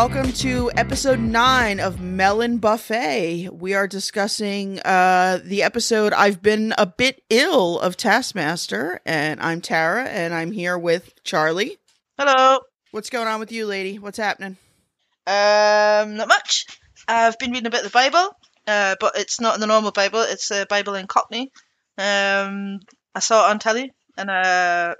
Welcome to episode nine of Melon Buffet. We are discussing uh, the episode I've been a bit ill of Taskmaster, and I'm Tara, and I'm here with Charlie. Hello. What's going on with you, lady? What's happening? Um, not much. I've been reading a bit of the Bible, uh, but it's not the normal Bible. It's the Bible in Cockney. Um, I saw it on telly, and uh,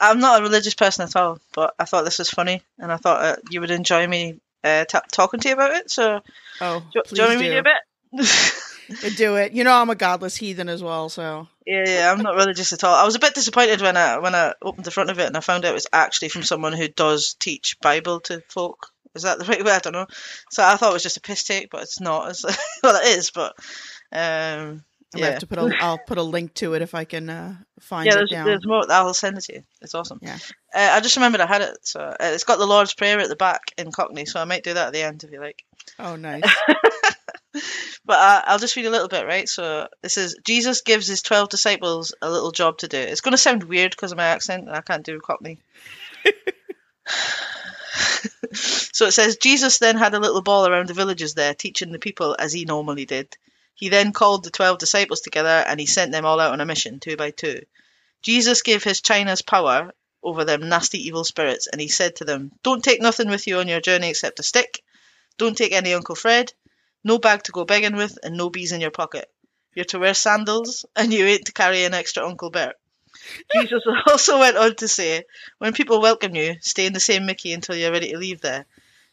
I'm not a religious person at all, but I thought this was funny, and I thought uh, you would enjoy me uh, t- talking to you about it. So, Oh, do, do you want me to do. a bit? do it. You know I'm a godless heathen as well, so Yeah, yeah, I'm not religious at all. I was a bit disappointed when I when I opened the front of it and I found out it was actually from someone who does teach Bible to folk. Is that the right way? I don't know. So I thought it was just a piss take, but it's not. It's, well, it is, but um, Gonna yeah, have to put a. I'll put a link to it if I can uh, find yeah. it down. there's more. I'll send it to you. It's awesome. Yeah. Uh, I just remembered I had it, so uh, it's got the Lord's Prayer at the back in Cockney, so I might do that at the end if you like. Oh, nice. But uh, I'll just read a little bit, right? So this is Jesus gives his 12 disciples a little job to do. It's going to sound weird because of my accent, and I can't do Cockney. so it says Jesus then had a little ball around the villages there, teaching the people as he normally did. He then called the 12 disciples together and he sent them all out on a mission, two by two. Jesus gave his China's power over them nasty evil spirits, and he said to them, Don't take nothing with you on your journey except a stick. Don't take any Uncle Fred. No bag to go begging with, and no bees in your pocket. You're to wear sandals, and you ain't to carry an extra Uncle Bert. Jesus also went on to say, When people welcome you, stay in the same Mickey until you're ready to leave there.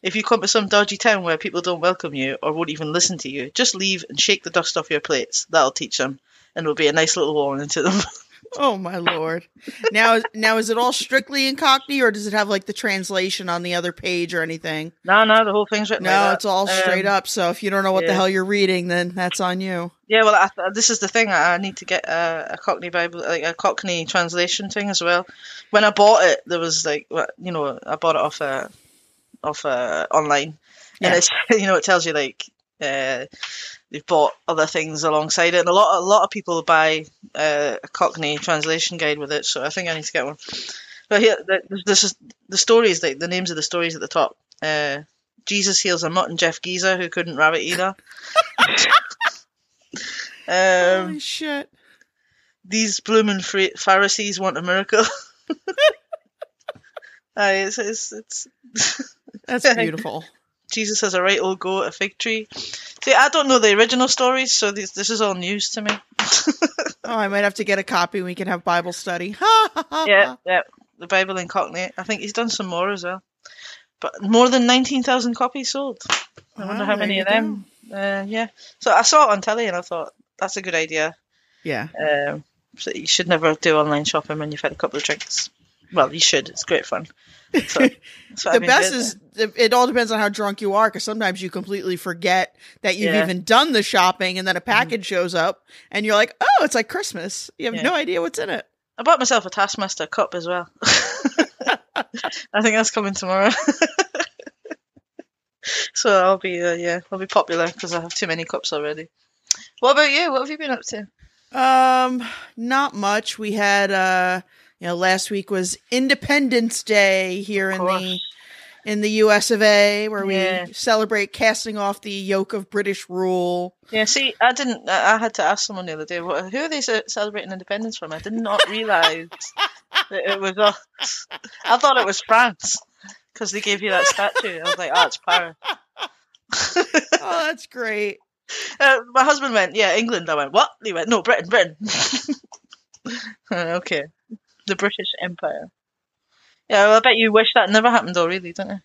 If you come to some dodgy town where people don't welcome you or won't even listen to you, just leave and shake the dust off your plates. That'll teach them, and it'll be a nice little warning to them. Oh my lord! Now, now is it all strictly in Cockney, or does it have like the translation on the other page or anything? no, no, the whole thing's written No, like it's all straight Um, up. So if you don't know what the hell you're reading, then that's on you. Yeah, well, th- this is the thing. I need to get a, a Cockney Bible, like a Cockney translation thing as well. When I bought it, there was like, you know, I bought it off uh, off uh, online, Yeah. and it's you know it tells you like uh, they've bought other things alongside it, and a lot a lot of people buy uh, a Cockney translation guide with it. So I think I need to get one. But here, this is the stories, like the names of the stories at the top. Uh, Jesus heals a mutt and Jeff Geezer who couldn't rabbit either. um, Holy shit! these blooming Pharisees want a miracle. Aye, it's, it's, it's That's beautiful. Jesus has a right old go at a fig tree. See, I don't know the original stories, so this, this is all news to me. Oh, I might have to get a copy. We can have Bible study. yeah, yeah. The Bible in Cockney. I think he's done some more as well. But more than 19,000 copies sold. I wonder how many of them. Uh, yeah. So I saw it on telly and I thought, that's a good idea. Yeah. Um, so you should never do online shopping when you've had a couple of drinks. Well, you should. It's great fun. So, The best is it it all depends on how drunk you are, because sometimes you completely forget that you've Yeah. Mm-hmm. even done the shopping, and then a package shows up, and you're like, "Oh, it's like Christmas." You have Yeah. no idea what's in it. I bought myself a Taskmaster cup as well. I think that's coming tomorrow. so I'll be uh, yeah, I'll be popular because I have too many cups already. What about you? What have you been up to? Um, not much. We had uh, you know, last week was Independence Day here in the in the U.S. of A, where Yeah. we celebrate casting off the yoke of British rule. Yeah, see, I didn't. I had to ask someone the other day, what, who are they celebrating independence from? I did not realise that it was us. I thought it was France because they gave you that statue. I was like, oh, it's Paris. Oh, that's great. Uh, my husband went, yeah, England. I went, what? He went, no, Britain, Britain. Uh, okay, the British Empire. Yeah, well, I bet you wish that never happened, though, really, don't you?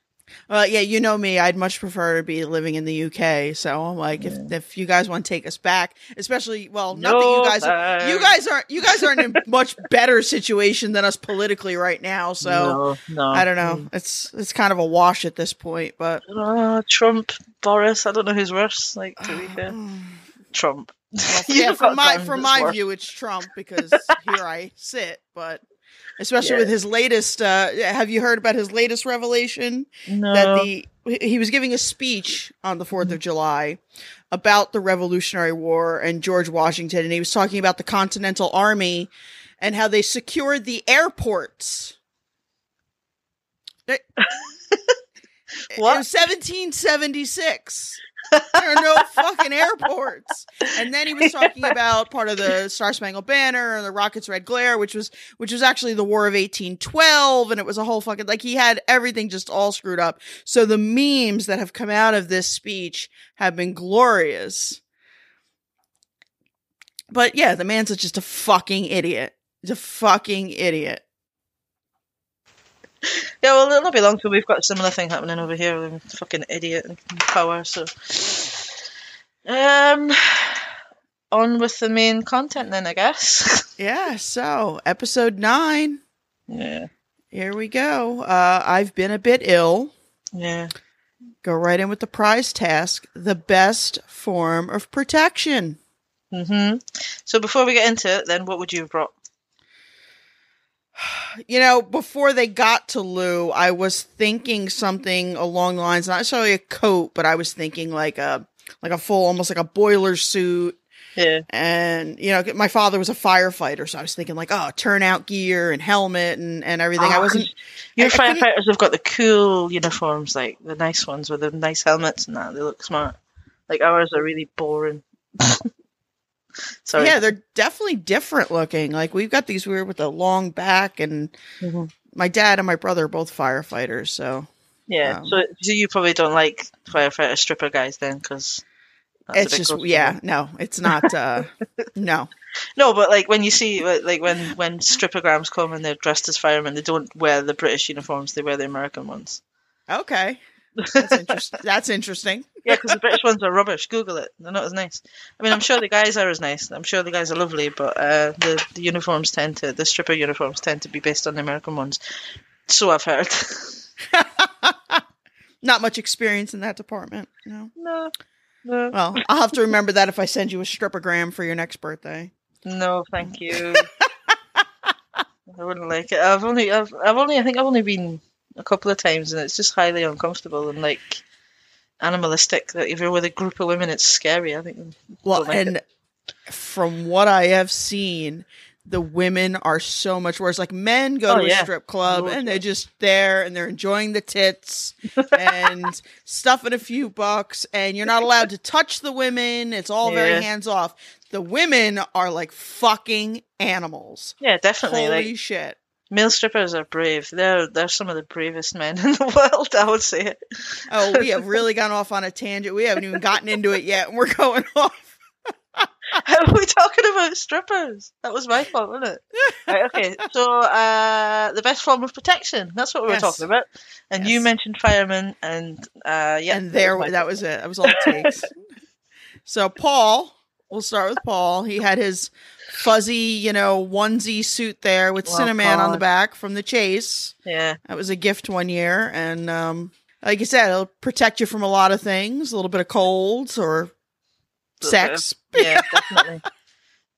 Well, yeah, you know me. I'd much prefer to be living in the UK. So I'm like, if if you guys want to take us back, especially, well, not that you guys are, you guys aren't you guys aren't in a much better situation than us politically right now. So no, no. I don't know. It's it's kind of a wash at this point, but Oh, Trump, Boris. I don't know who's worse. Like to be fair, Trump. yeah, from my from my worse. view, it's Trump because here I sit. But especially Yeah. with his latest, uh, have you heard about his latest revelation? No. that the he was giving a speech on the 4th of July about the Revolutionary War and George Washington and he was talking about the Continental Army and how they secured the airports. What? It was 1776. There are no fucking airports. And then he was talking about part of the Star Spangled Banner and the Rocket's Red Glare, which was which was actually the War of 1812, and it was a whole fucking like he had everything just all screwed up. So the memes that have come out of this speech have been glorious. But yeah, the man's just a fucking idiot. He's a fucking idiot. Yeah, well, it'll not be long till we've got a similar thing happening over here with a fucking idiot in power. So, um, on with the main content then, I guess. Yeah, so episode nine. yeah, Here we go. Uh, I've been a bit ill. yeah. Go right in with the prize task the best form of protection. hmm So before we get into it, then what would you have brought? You know, before they got to Lou, I was thinking something along the lines, not necessarily a coat, but I was thinking like a like a full, almost like a boiler suit. Yeah, And you know, my father was a firefighter, so I was thinking like, oh, turnout gear and helmet and and everything. I Oh, wasn't. your I- I firefighters have got the cool uniforms, like the nice ones with the nice helmets and that. They look smart. Like ours are really boring. Sorry. Yeah, they're definitely different looking. Like we've got these weird with the long back, and Mhm. my dad and my brother are both firefighters, so Yeah. Um, so, so you probably don't like firefighter stripper guys then, because it's just yeah, no, it's not. uh No, No, but like when you see like when when strippergrams come and they're dressed as firemen, they don't wear the British uniforms; they wear the American ones. okay, that's that's interesting. Yeah, because the British ones are rubbish. Google it; they're not as nice. I mean, I'm sure the guys are as nice. I'm sure the guys are lovely, but uh, the the uniforms tend to the stripper uniforms tend to be based on the American ones. So I've heard. Not much experience in that department. No. no, no, Well, I'll have to remember that if I send you a stripogram for your next birthday. no, thank you. I wouldn't like it. I've only, I've, I've only, I think I've only been a couple of times, and it's just highly uncomfortable and like animalistic. That if you're with a group of women, it's scary. I think. Well, like and from what I have seen, the women are so much worse. Like men go Oh, to a strip club Lord, and they're just there and they're enjoying the tits and stuffing a few bucks, and you're not allowed to touch the women. It's all Yeah. very hands off. The women are like fucking animals. Yeah, definitely. Holy like shit. Male strippers are brave. They're they're some of the bravest men in the world. I would say. Oh, we have really gone off on a tangent. We haven't even gotten into it yet, and we're going off. How are we talking about strippers? That was my fault, wasn't it? right, okay, so uh, the best form of protection. That's what we were Yes. talking about. And you mentioned firemen, and uh, yeah, and there that was it that was all it takes so paul we'll start with paul he had his fuzzy you know onesie suit there with Well, cinnamon on the back from the chase yeah, that was a gift one year and um like you said it'll protect you from a lot of things a little bit of colds or sex yeah, definitely.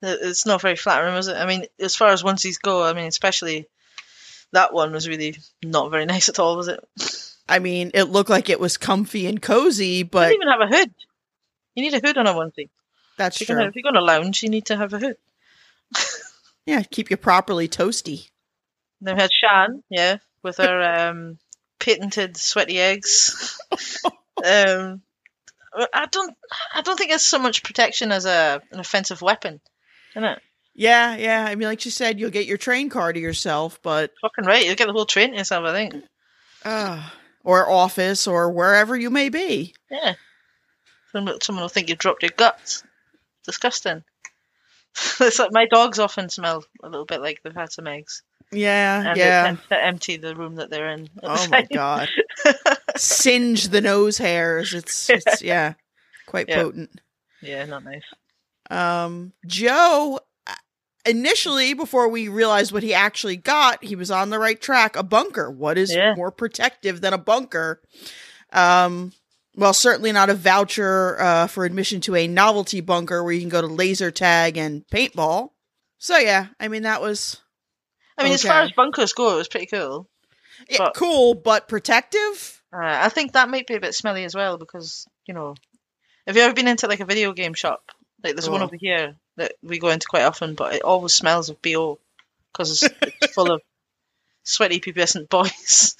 It's not very flattering, was it? I mean, as far as onesies go, I mean, especially that one was really not very nice at all, was it? i mean it looked like it was comfy and cozy You but don't even have a hood. You need a hood on a onesie. That's If you're, gonna, true if you're going to lounge, you need to have a hood. yeah keep you properly toasty Then we had Sian, yeah, with her um, patented sweaty eggs. um, I don't, I don't think it's so much protection as a an offensive weapon, isn't it? yeah yeah i mean like you said you'll get your train car to yourself but Fucking right, you'll get the whole train to yourself. I think. uh, or office or wherever you may be. Yeah. Someone, someone will think you dropped your guts. Disgusting. it's like my dogs often smell a little bit like they've had some eggs, Yeah, and yeah. they tend to empty the room that they're in. at the Oh my god, singe the nose hairs. It's it's yeah, quite Yeah. potent. yeah, not nice. Um, Joe. uh, Initially, before we realized what he actually got, he was on the right track. A bunker. What is Yeah. more protective than a bunker? Um, well, certainly not a voucher uh, for admission to a novelty bunker where you can go to laser tag and paintball. So yeah, I mean that was I mean, as far as bunkers go, it was pretty cool. yeah, But- cool, but protective. Uh, I think that might be a bit smelly as well because you know, have you ever been into like a video game shop? Like there's one Oh. over here that we go into quite often, but it always smells of bo because it's, it's full of sweaty pubescent boys.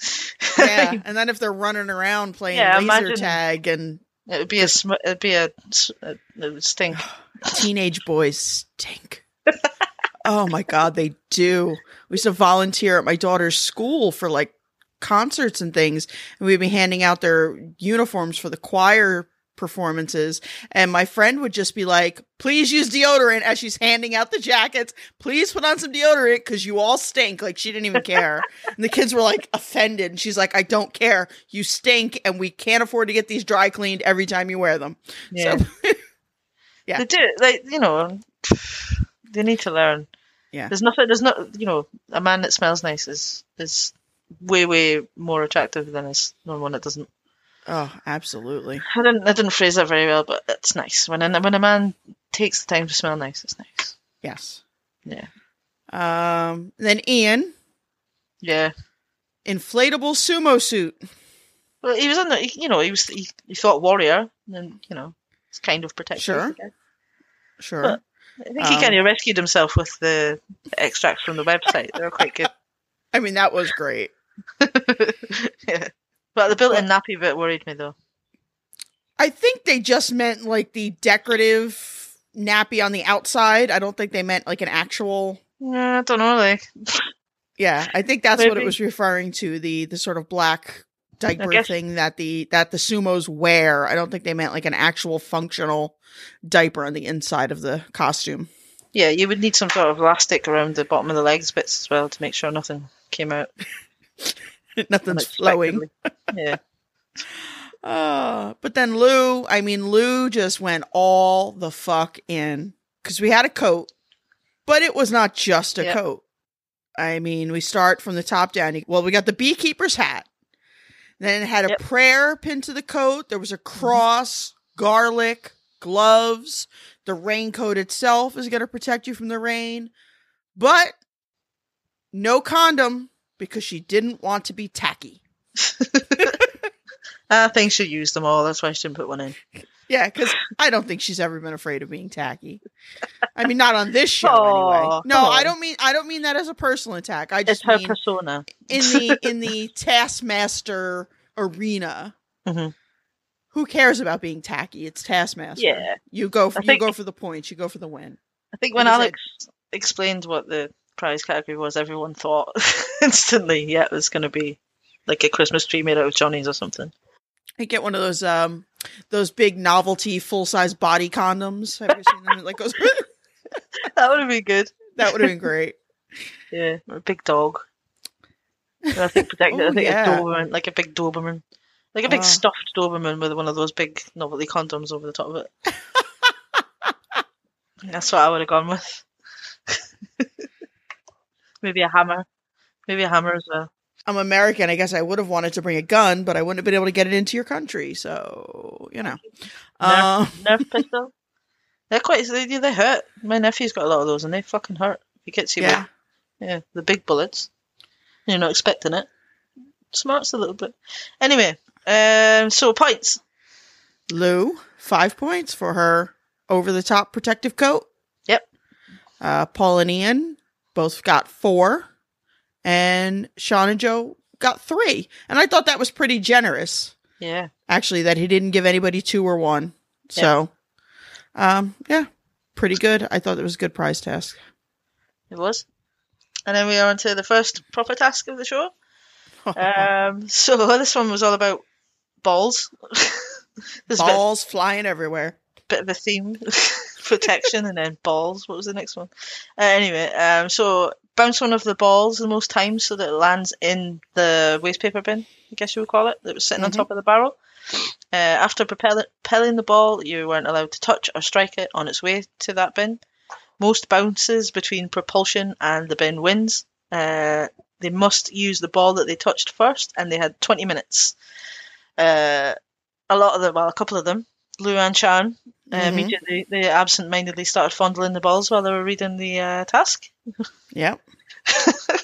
Yeah, and then if they're running around playing Yeah, laser imagine- tag and it would be a sm- it'd be a, a it would stink. teenage boys stink. oh my god, they do. We used to volunteer at my daughter's school for like concerts and things, and we'd be handing out their uniforms for the choir performances. And my friend would just be like, "Please use deodorant." As she's handing out the jackets, please put on some deodorant because you all stink. Like she didn't even care, and the kids were like offended. And she's like, "I don't care. You stink, and we can't afford to get these dry cleaned every time you wear them." Yeah, So, yeah. they do. Like you know, they need to learn. Yeah. there's nothing. There's not. You know, a man that smells nice is is way way more attractive than is normal one that doesn't. Oh, absolutely. I didn't. I didn't phrase that very well, but it's nice when a, when a man takes the time to smell nice. It's nice. Yes. Yeah. Um. Then Iain, Yeah. inflatable sumo suit. Well, he was on the. You know, he was. He, he thought warrior, and you know, it's kind of protective. Sure. Sure. But- I think he Um, kind of rescued himself with the extracts from the website. They were quite good. I mean, that was great. yeah. But the built-in nappy bit worried me though. I think they just meant like the decorative nappy on the outside. I don't think they meant like an actual. Yeah, I don't know. Like, Yeah, I think that's what it was referring to the the sort of black diaper thing that the that the sumos wear. I don't think they meant like an actual functional diaper on the inside of the costume. yeah, you would need some sort of elastic around the bottom of the legs bits as well to make sure nothing came out. Nothing's flowing. Yeah. Uh, but then Lou, I mean, Lou just went all the fuck in because we had a coat, but it was not just a Yep. coat. I mean, we start from the top down. Well, we got the beekeeper's hat. Then it had a Yep. Mm-hmm. prayer pinned to the coat. There was a cross, garlic, gloves. The raincoat itself is going to protect you from the rain, but no condom because she didn't want to be tacky. I think she used them all. That's why she didn't put one in. Yeah, because I don't think she's ever been afraid of being tacky. I mean, not on this show Aw, anyway. No, I don't mean I don't mean that as a personal attack. I It's just her mean persona. in the in the Taskmaster arena. Mhm. Who cares about being tacky? It's Taskmaster. Yeah. you go for I you go for the points. You go for the win. I think when Alex explained what the prize category was, everyone thought instantly, yeah, it was going to be like a Christmas tree made out of Johnny's or something. I get one of those um those big novelty full size body condoms. Have you seen them? Like goes. That would have been good. that would have been great. Yeah, a big dog. And I think protected. Oh, I think yeah. a Doberman, like a big Doberman, like a big Oh. stuffed Doberman with one of those big novelty condoms over the top of it. That's what I would have gone with. Maybe a hammer. Maybe a hammer as well. I'm American. I guess I would have wanted to bring a gun, but I wouldn't have been able to get it into your country. So you know. Nerf, Um, Nerf pistol. They're quite. They, they hurt. My nephew's got a lot of those, and they fucking hurt. He gets you. yeah. with- yeah, the big bullets. You're not expecting it. Smarts a little bit. Anyway, um, so points. Lou, five points for her over the top protective coat. Yep. Uh, Paul and Iain both got four, and Sian and Joe got three. And I thought that was pretty generous, Yeah. actually, that he didn't give anybody two or one. So, um, yeah, pretty good. I thought it was a good prize task. It was. And then we are on to the first proper task of the show. Um, so this one was all about balls. There's bit, Balls flying everywhere. bit of a theme. Protection and then balls. What was the next one? Uh, anyway, um, so bounce one of the balls the most times so that it lands in the waste paper bin, I guess you would call it, that was sitting on Mhm. top of the barrel. Uh, after propel- propelling the ball, you weren't allowed to touch or strike it on its way to that bin. Most bounces between propulsion and the bin wins. Uh, they must use the ball that they touched first, and they had 20 minutes. Uh, a lot of them, well, a couple of them, Lou and Sian, uh, Mhm. immediately they absent-mindedly started fondling the balls while they were reading the uh, task. Yep.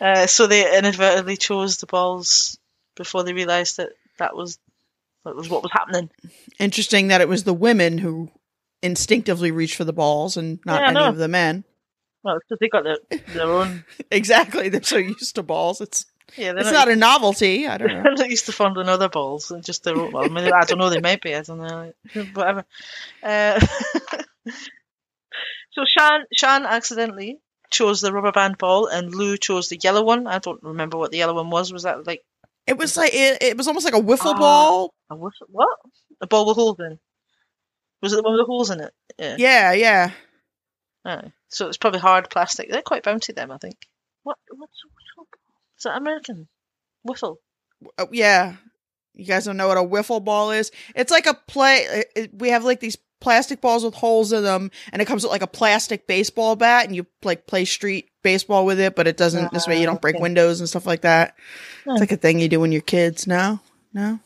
Uh, so they inadvertently chose the balls before they realised that that was that was what was happening. Interesting that it was the women who instinctively reached for the balls and not Yeah, any of the men. Well, it's 'cause they got their, their own. exactly. They're so used to balls. It's Yeah, they're it's not, not a novelty. I don't know. they're not used to fondling other balls and just their own. Well, I, mean, I don't know. They might be. I don't know. Whatever. Uh, so Sian Sian accidentally chose the rubber band ball, and Lou chose the yellow one. I don't remember what the yellow one was. Was that like It was like it, it was almost like a wiffle Ah. ball. a whistle? What? A ball with holes in? Was it the one with the holes in it? Yeah. Yeah, yeah. Aye. So it's probably hard plastic. They're quite bouncy, them, I think. What? What's? Is that American? Whiffle. Oh, yeah. You guys don't know what a wiffle ball is? It's like a play. it- it- we have like these plastic balls with holes in them, and it comes with like a plastic baseball bat, and you like play street baseball with it, but it doesn't. this way, you don't break okay. windows and stuff like that. Hmm. It's like a thing you do when you're kids. No, no.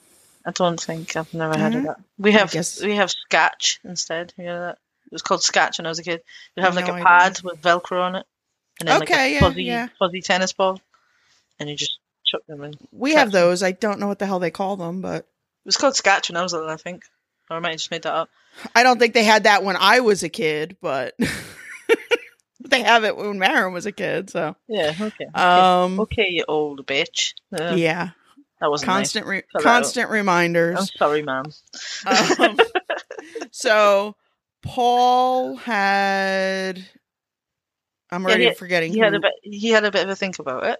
I don't think I've never heard of Mhm. that. We have we have Scatch instead. You know that? It was called Scatch when I was a kid. You have like No a idea. pad with Velcro on it, and then like Okay, a yeah, fuzzy yeah. fuzzy tennis ball, and you just chuck them in. We have Traps 'em. those. I don't know what the hell they call them, but it was called Scotch when I was little, I think, or I might have just made that up. I don't think they had that when I was a kid. But they have it when Marin was a kid. So, Yeah. Okay. um, okay, you old bitch. Uh, yeah, That wasn't constant, re- constant Nice. reminders. I'm sorry, ma'am. Um, so Paul had. I'm Yeah, already he- forgetting. He had a bit. He had a bit of a think about it.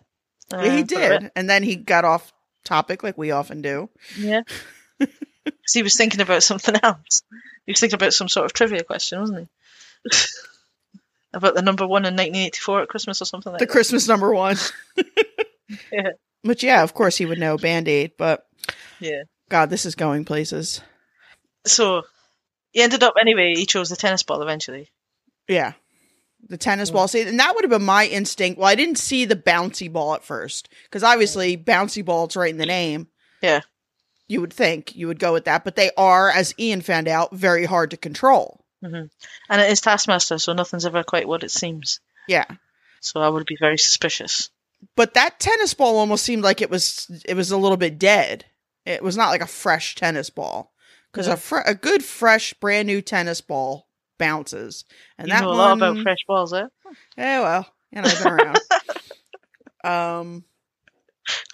He uh, bit. did, and then he got off topic like we often do. Yeah. 'Cause he was thinking about something else. He was thinking about some sort of trivia question, wasn't he? about the number one in 1984 at Christmas or something like The that. Christmas number one. Yeah. Which, yeah, of course he would know Band Aid, but Yeah. God, this is going places. So he ended up anyway. He chose the tennis ball eventually. Yeah. The tennis Mm. ball. See, and that would have been my instinct. Well, I didn't see the bouncy ball at first because obviously bouncy ball, it's right in the name. Yeah. You would think you would go with that, but they are, as Iain found out, very hard to control. hmm And it is Taskmaster, so nothing's ever quite what it seems. Yeah. So I would be very suspicious. But that tennis ball almost seemed like it was it was a little bit dead. It was not like a fresh tennis ball because Yeah. a fre- a good fresh brand new tennis ball bounces, and you that know a one. lot about fresh balls, eh? Yeah, well, you know, I've been around. um,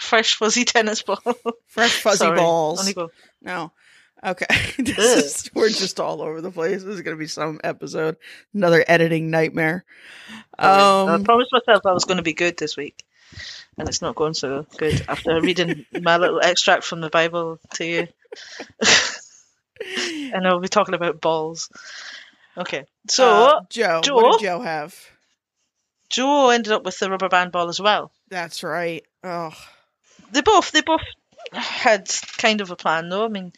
Fresh fuzzy tennis ball. fresh fuzzy Sorry. balls. On you go. No. Okay. this is, we're just all over the place. This is going to be some episode. Another editing nightmare. Um, I promised myself I was going to be good this week, and it's not going so good after reading my little extract from the Bible to you. and I'll be talking about balls. Okay, so uh, Joe, Joe? what did Joe have? Joe ended up with the rubber band ball as well. That's right. Oh, They both they both had kind of a plan though. I mean,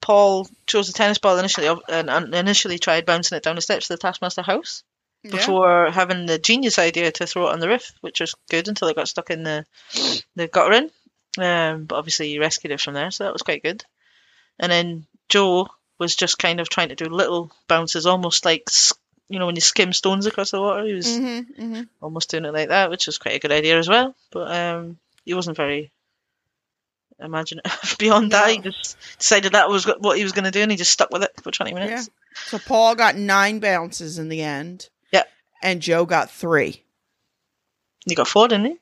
Paul chose the tennis ball initially and, initially tried bouncing it down the steps of the Taskmaster house. yeah. before having the genius idea to throw it on the roof, which was good until it got stuck in the the gutter in. Um, but obviously he rescued it from there, so that was quite good. And then Joe was just kind of trying to do little bounces, almost like you know when you skim stones across the water. He was Mm-hmm, mm-hmm. almost doing it like that, which was quite a good idea as well. But um, he wasn't very imaginative beyond that. He just decided that was what he was going to do, and he just stuck with it for twenty minutes. Yeah. So Paul got nine bounces in the end. Yeah. And Joe got three. He got four, didn't he?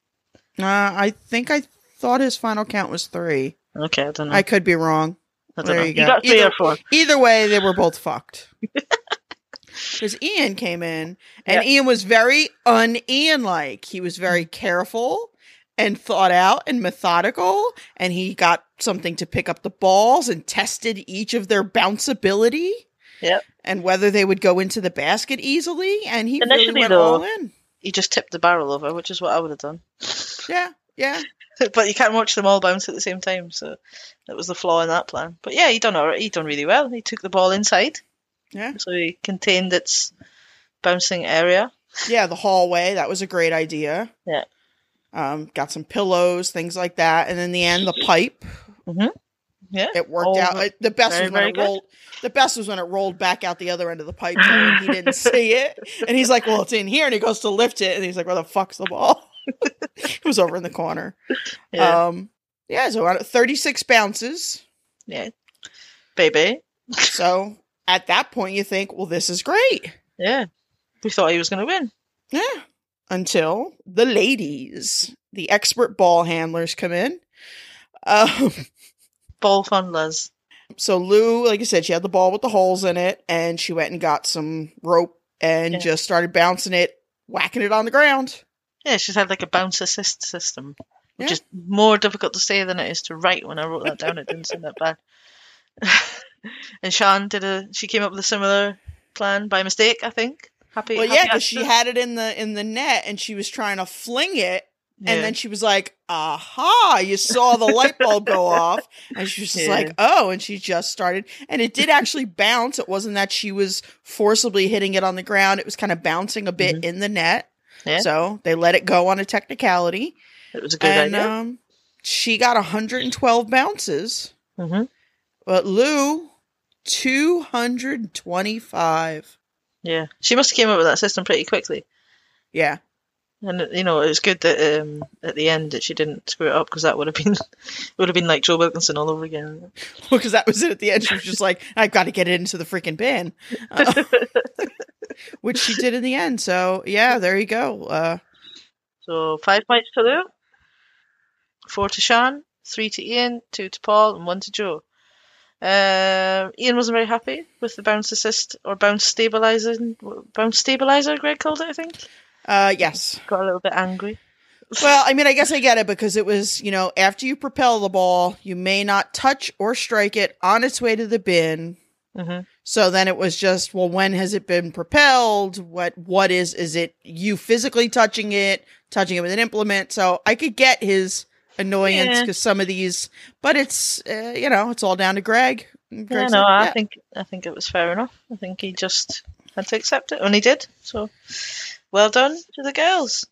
Uh, I think I thought his final count was three. Okay, I don't know. I could be wrong. I don't there you go. got three Either-. Either way, they were both fucked. Because Iain came in, and Iain was very un Iain like. He was very careful and thought out and methodical, and he got something to pick up the balls and tested each of their bounceability. Yep. And whether they would go into the basket easily, and he really Initially, went though- all in. He just tipped the barrel over, which is what I would have done. Yeah, yeah. but you can't watch them all bounce at the same time, so that was the flaw in that plan. But yeah, he done all right. He done really well. He took the ball inside, Yeah. so he contained its bouncing area. Yeah, the hallway. That was a great idea. Yeah. Um, got some pillows, things like that. And in the end, the pipe. Yeah, It worked All out. the- It- the best very, was when it good. rolled. The best was when it rolled back out the other end of the pipe, and he didn't see it. And he's like, "Well, it's in here." And he goes to lift it, and he's like, "Where the fuck's the ball?" it was over in the corner. yeah, Um, yeah. So uh, thirty-six bounces. yeah, baby. So at that point, you think, "Well, this is great." Yeah, we thought he was going to win. Yeah. Until the ladies, the expert ball handlers come in. Um, Ball fondlers. so Lou, like I said, she had the ball with the holes in it, and she went and got some rope and Yeah. just started bouncing it, whacking it on the ground. Yeah, she's had like a bounce assist system, which Yeah. is more difficult to say than it is to write. When I wrote that down, it didn't sound that bad. and Sian did a. She came up with a similar plan by mistake, I think. Happy. Well, happy yeah, because she had it in the in the net, and she was trying to fling it, Yeah. and then she was like, "Aha!" You saw the light bulb go off, and she was just Yeah. like, "Oh!" And she just started, and it did actually bounce. It wasn't that she was forcibly hitting it on the ground; it was kind of bouncing a bit mm-hmm. in the net. Mm-hmm. Yeah. So they let it go on a technicality, it was a good and idea. um, she got 112 bounces, hmm but Lou 225. Yeah, she must have came up with that system pretty quickly. Yeah. And you know, it was good that um, at the end that she didn't screw it up because that would have been would have been like Joe Wilkinson all over again. because that was it at the end. She was just like, I've got to get it into the freaking bin, Uh, which she did in the end. So yeah, there you go. Uh, So five points to Lou, four to Sian, three to Iain, two to Paul, and one to Joe. Uh, Iain wasn't very happy with the bounce assist or bounce stabilizing bounce stabilizer. Greg called it, I think. uh, yes. Got a little bit angry. Well, I mean, I guess I get it because it was, you know, after you propel the ball, you may not touch or strike it on its way to the bin. Hmm So then it was just, well, when has it been propelled? What, what is, is it you physically touching it, touching it with an implement? So I could get his annoyance Yeah. because some of these, but it's, uh, you know, it's all down to Greg. Yeah, Greg no, said, I think I think it was fair enough. I think he just had to accept it, and he did. So, well done to the girls.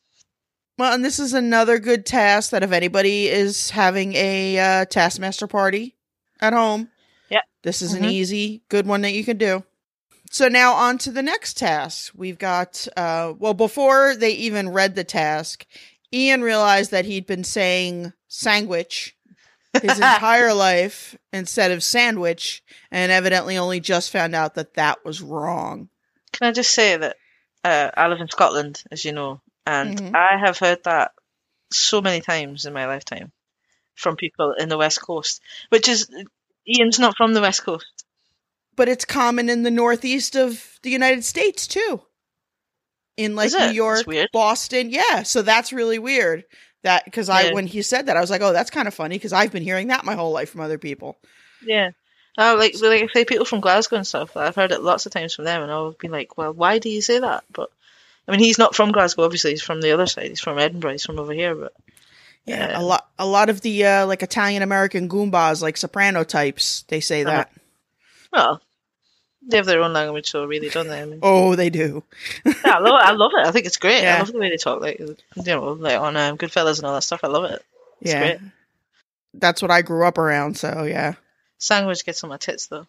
Well, and this is another good task that if anybody is having a uh, Taskmaster party at home, Yep. this is an Mhm. easy, good one that you can do. So now on to the next task. We've got, uh, well, before they even read the task, Iain realized that he'd been saying sandwich his entire life instead of sandwich, and evidently only just found out that that was wrong. Can I just say that uh, I live in Scotland, as you know, and Mhm. I have heard that so many times in my lifetime from people in the West Coast, which is Iain's not from the West Coast. but it's common in the northeast of the United States too. In like New York. Boston, yeah. So that's really weird. That because I Yeah. when he said that, I was like, oh, that's kind of funny because I've been hearing that my whole life from other people. Yeah. Oh, like like I say, people from Glasgow and stuff. I've heard it lots of times from them, and I've been like, "Well, why do you say that?" But I mean, he's not from Glasgow. Obviously, he's from the other side. He's from Edinburgh. He's from over here. But Yeah, Yeah. a lot, a lot of the uh, like Italian American goombas, like soprano types, they say Uh-huh. that. well, they have their own language, so really, don't they? I mean, Oh, they do. yeah, I love it. I love it. I think it's great. Yeah. I love the way they talk, like you know, like on um, Goodfellas and all that stuff. I love it. It's yeah, great. that's what I grew up around. So yeah, Sandwich gets on my tits though.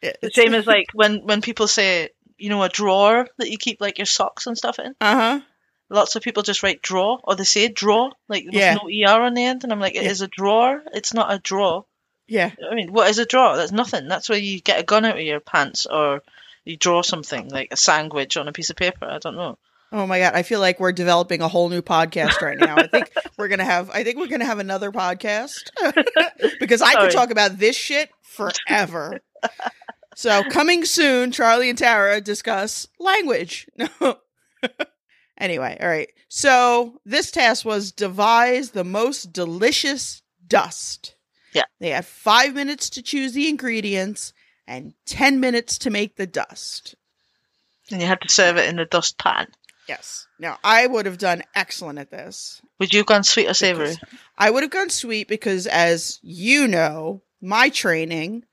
The same as like when when people say, you know, a drawer that you keep like your socks and stuff in. uh-huh. Lots of people just write draw or they say draw, like with Yeah. no er on the end, and I'm like, it is Yeah. a drawer. It's not a draw. Yeah, I mean, what is a draw? That's nothing. That's where you get a gun out of your pants or you draw something like a sandwich on a piece of paper. I don't know. Oh my god, I feel like we're developing a whole new podcast right now. I think we're gonna have I think we're gonna have another podcast because I Sorry. could talk about this shit forever. so coming soon, Charlie and Tara discuss language. No. Anyway, all right. So this task was devise the most delicious dust. Yeah. They had five minutes to choose the ingredients and ten minutes to make the dust. And you had to serve it in a dust pan. Yes. Now I would have done excellent at this. Would you have gone sweet or savory? I would have gone sweet because, as you know, my training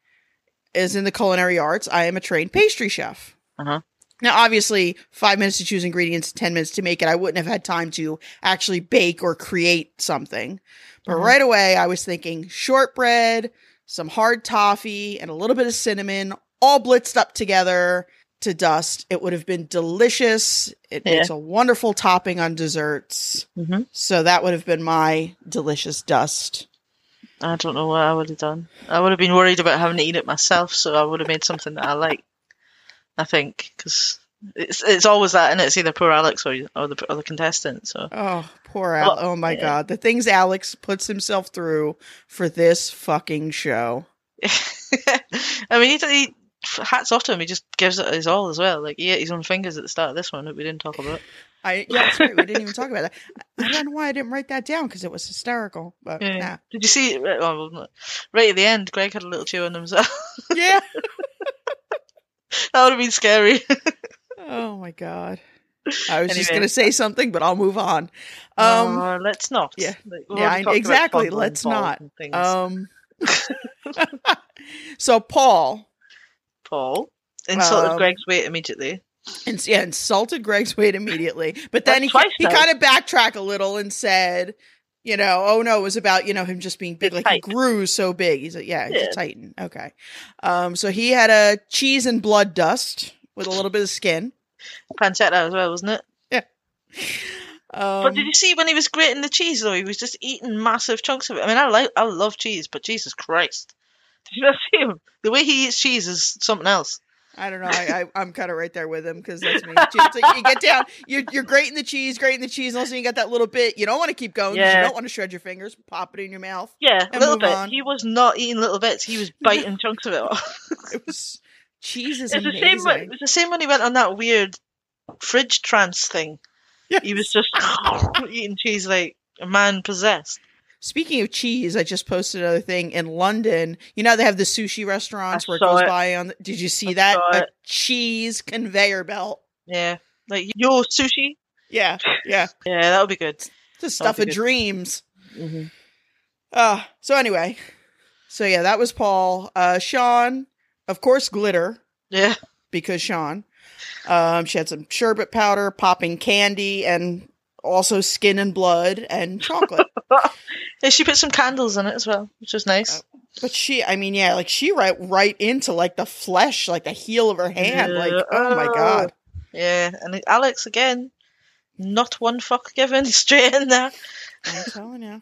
is in the culinary arts. I am a trained pastry chef. Uh-huh. Now, obviously, five minutes to choose ingredients, 10 minutes to make it. I wouldn't have had time to actually bake or create something. But Mhm. right away, I was thinking shortbread, some hard toffee, and a little bit of cinnamon, all blitzed up together to dust. It would have been delicious. It Yeah. makes a wonderful topping on desserts. hmm So that would have been my delicious dust. I don't know what I would have done. I would have been worried about having to eat it myself, so I would have made something that I like. I think because It's it's always that, and it's either poor Alex or or the or the contestant. So Oh, poor Al. Well, oh my yeah. god, the things Alex puts himself through for this fucking show. I mean, he, he hats off to him. He just gives it his all as well. Like he ate his own fingers at the start of this one that we didn't talk about. I yeah, that's right. We didn't even talk about that. I don't know why I didn't write that down because it was hysterical. But Yeah. yeah, Did you see? Right, well, right at the end, Greg had a little chew on himself. yeah. that would have been scary. Oh my god. I was just gonna say something, but I'll move on. Um, No, let's not. yeah. We've yeah, I- exactly. Let's not. um. so Paul, Paul insulted um, Greg's weight immediately. And yeah, insulted Greg's weight immediately, but That's then he he kind of backtracked a little and said, you know, oh no, it was about you know him just being big, like he grew so big. He's like, yeah, he's Yeah. a titan. Okay, um, so he had a cheese and blood dust with a little bit of skin. Pancetta as well, wasn't it? Yeah. Um, but did you see when he was grating the cheese though? He was just eating massive chunks of it. I mean, I like, I love cheese, but Jesus Christ, did you not see him? The way he eats cheese is something else. I don't know. I, I I'm kind of right there with him because that's me. It's like you get down, you're you're grating the cheese, grating the cheese, and all of a sudden you got that little bit. You don't want to keep going. Yeah. You don't want to shred your fingers. Pop it in your mouth. Yeah, a little bit. on. He was not eating little bits. He was biting chunks of it. off. It was cheese is It's the amazing. same. when- It was the same when he went on that weird fridge trance thing. Yeah. He was just eating cheese like a man possessed. Speaking of cheese, I just posted another thing in London. You know they have the sushi restaurants I where it goes it. by on. The, did you see I that? A it. cheese conveyor belt. Yeah, like your sushi. Yeah, yeah. Yeah, that would be good. The stuff of good. dreams. hmm Uh, so anyway, so yeah, that was Paul. Uh, Sian, of course, glitter. Yeah, because Sian. Um, she had some sherbet powder, popping candy, and also skin and blood and chocolate. yeah. She put some candles in it as well, which was nice. Uh, but she, I mean, yeah, like she right right into like the flesh, like the heel of her hand. Like, Yeah. oh my god. Yeah, and Alex again, not one fuck given, straight in there. I'm telling you.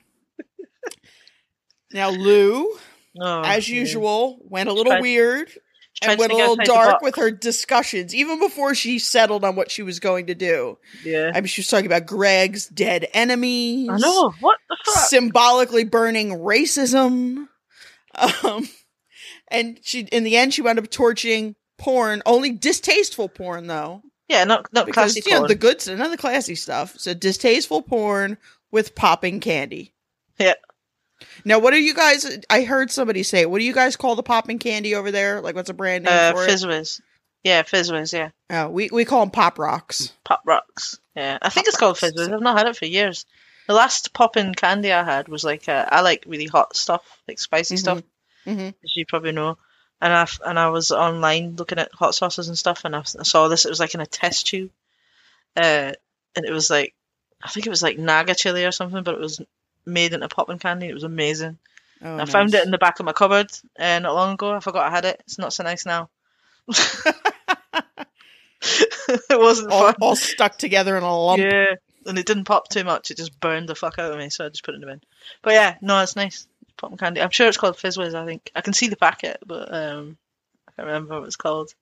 Now Lou, Oh, as usual, went a little Tried- weird and went a little dark with her discussions, even before she settled on what she was going to do. Yeah, I mean, she was talking about Greg's dead enemies. I know. What the fuck? symbolically burning racism. Um, and she, in the end, she wound up torching porn, only distasteful porn though, Yeah, not not because classy you know porn. the good, none of the classy stuff. So distasteful porn with popping candy. Yeah. Now, what do you guys? I heard somebody say, what do you guys call the popping candy over there? Like, what's a brand name Uh, for. Yeah, Fizzwiz. Yeah, Oh, we we call them pop rocks. Pop Rocks. Yeah, I think it's called. Fizzwiz. I've not had it for years. The last popping candy I had was like uh, I like really hot stuff, like spicy Mhm. stuff, hmm as you probably know. And I and I was online looking at hot sauces and stuff, and I saw this. It was like in a test tube, uh, and it was like I think it was like Naga chili or something, but it was made into popping candy. It was amazing. Oh, I found it in the back of my cupboard uh, not long ago. I forgot I had it. It's not so nice now. it wasn't all, all stuck together in a lump. Yeah, and it didn't pop too much. It just burned the fuck out of me, so I just put it in the bin. But yeah, no, it's nice. Popping candy. I'm sure it's called Fizzwiz. I think I can see the packet, but um, I can't remember what it's called.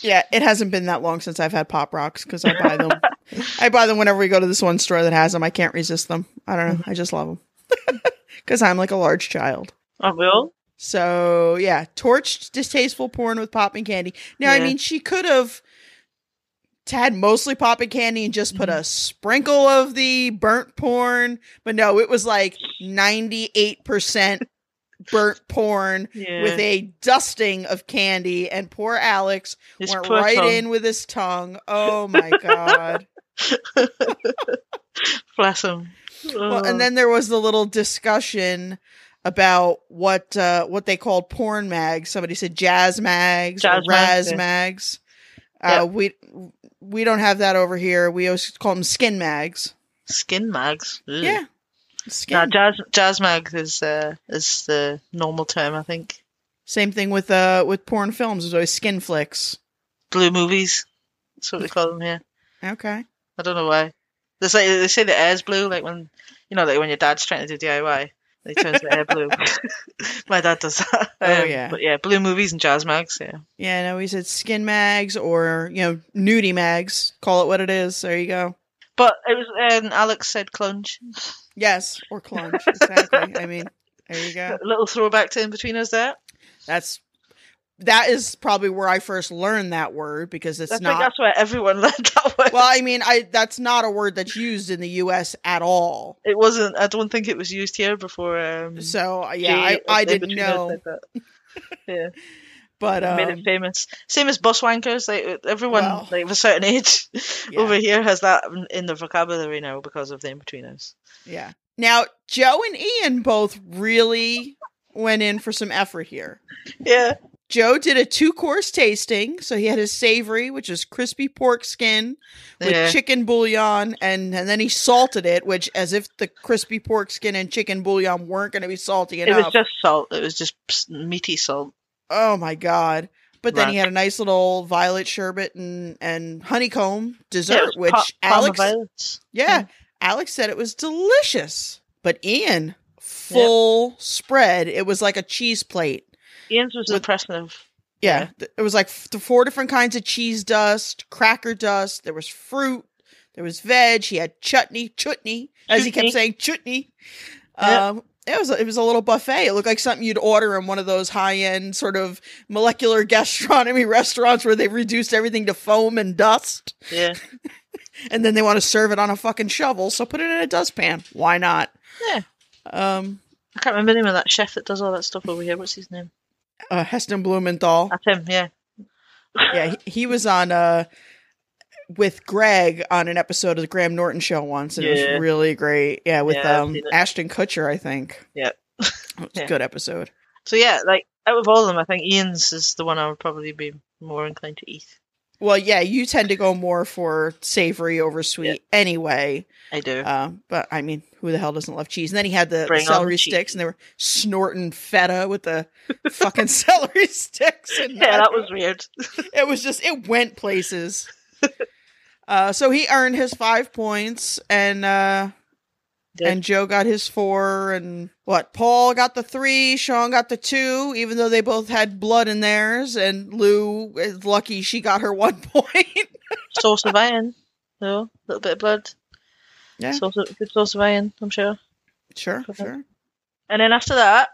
Yeah, it hasn't been that long since I've had Pop Rocks because I buy them. I buy them whenever we go to this one store that has them. I can't resist them. I don't know. I just love them because I'm like a large child. Oh, will? So yeah, torched distasteful porn with popping candy. Now, I mean, she could have had mostly popping candy and just put mm-hmm. a sprinkle of the burnt porn, but no, it was like ninety eight percent burnt porn Yeah. with a dusting of candy, and poor Alex His went right tongue. in with his tongue. Oh my god. Bless him. Well, and then there was the little discussion about what uh what they called porn mags. Somebody said jazz mags Jazz or mags, raz yeah. mags. Uh we we don't have that over here. We always call them skin mags. skin mags. Ugh. Yeah. Skin. Nah, jazz jazz mag is uh, is the normal term, I think. Same thing with uh with porn films. There's always skin flicks. Blue movies. That's what we call them here. Okay. I don't know why. They say they say the air's blue, like when you know, like when your dad's trying to do DIY. they turns the air blue. My dad does that. Oh, Um, yeah. But yeah, blue movies and jazz mags. Yeah. Yeah, no, he said skin mags or, you know, nudie mags. Call it what it is. There you go. But it was um, Alex said clunge. Yes, or clunge. Exactly. I mean, there you go. A little throwback to in between us there. That's that is probably where I first learned that word because it's I think not that's where everyone learned that word. Well, I mean, I that's not a word that's used in the US at all. it wasn't. I don't think it was used here before. Um, So, uh, yeah, I, Jay I didn't know, yeah, but made um, it famous. Same as bus wankers. Like everyone, Well. like of a certain age Yeah. over here, has that in- the vocabulary now because of the Inbetweeners. yeah. Now, Joe and Iain both really went in for some effort here. Yeah, Joe did a two course tasting. So he had his savory, which is crispy pork skin with yeah. chicken bouillon, and, and then he salted it, which, as if the crispy pork skin and chicken bouillon weren't going to be salty enough. It was just salt. It was just meaty salt. oh my God. But then he had a nice little violet sherbet and, and honeycomb dessert, was which pa- Alex, violets. yeah, mm-hmm. Alex said it was delicious. But Iain, full spread. It was like a cheese plate. Iain's was With- impressive. Yeah, Yeah. it was like f- the four different kinds of cheese dust, cracker dust. There was fruit. There was veg. He had chutney, chutney, as he kept saying, chutney. Yeah. Um, it was a, it was a little buffet. It looked like something you'd order in one of those high end sort of molecular gastronomy restaurants where they've reduced everything to foam and dust, Yeah, and then they want to serve it on a fucking shovel. So put it in a dustpan. Why not? Yeah. Um, I can't remember the name of that chef that does all that stuff over here. What's his name? Uh, Heston Blumenthal. That's him. Yeah. yeah, he, he was on uh with Greg on an episode of the Graham Norton show once, and it was really great. Yeah, with Yeah, um. Ashton Kutcher, I think. Yeah. It was a Yeah. good episode. So yeah, like out of all of them, I think Iain's is the one I would probably be more inclined to eat. Well, yeah, you tend to go more for savory over sweet Yeah. anyway. I do. Uh, but I mean, who the hell doesn't love cheese? And then he had the, celery the sticks, and they were snorting feta with the fucking celery sticks. And yeah, that was weird. it was just it went places. uh, so he earned his five points, and uh, And Joe got his four, and what? Paul got the three, Sian got the two, even though they both had blood in theirs, and Lou is lucky she got her one point. Source of iron. No, a little bit of blood. Yeah. Source of, good source of iron, I'm sure. sure, sure. And then after that,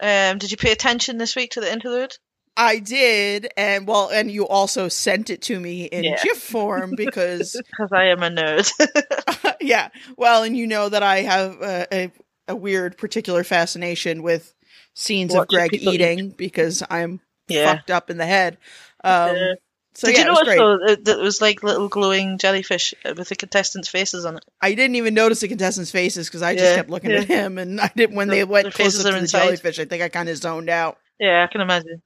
um, did you pay attention this week to the interlude? I did, and well, and you also sent it to me in Yeah. GIF form because Because I am a nerd. yeah. Well, and you know that I have a, a, a weird particular fascination with scenes of Greg eating because I'm yeah. fucked up in the head. Um, Yeah. so Did yeah, you it was notice though that that it was like little glowing jellyfish with the contestants' faces on it? I didn't even notice the contestants' faces because I just kept looking at him, and I didn't when they went closer close faces up are to the jellyfish. I think I kind of zoned out. Yeah, I can imagine.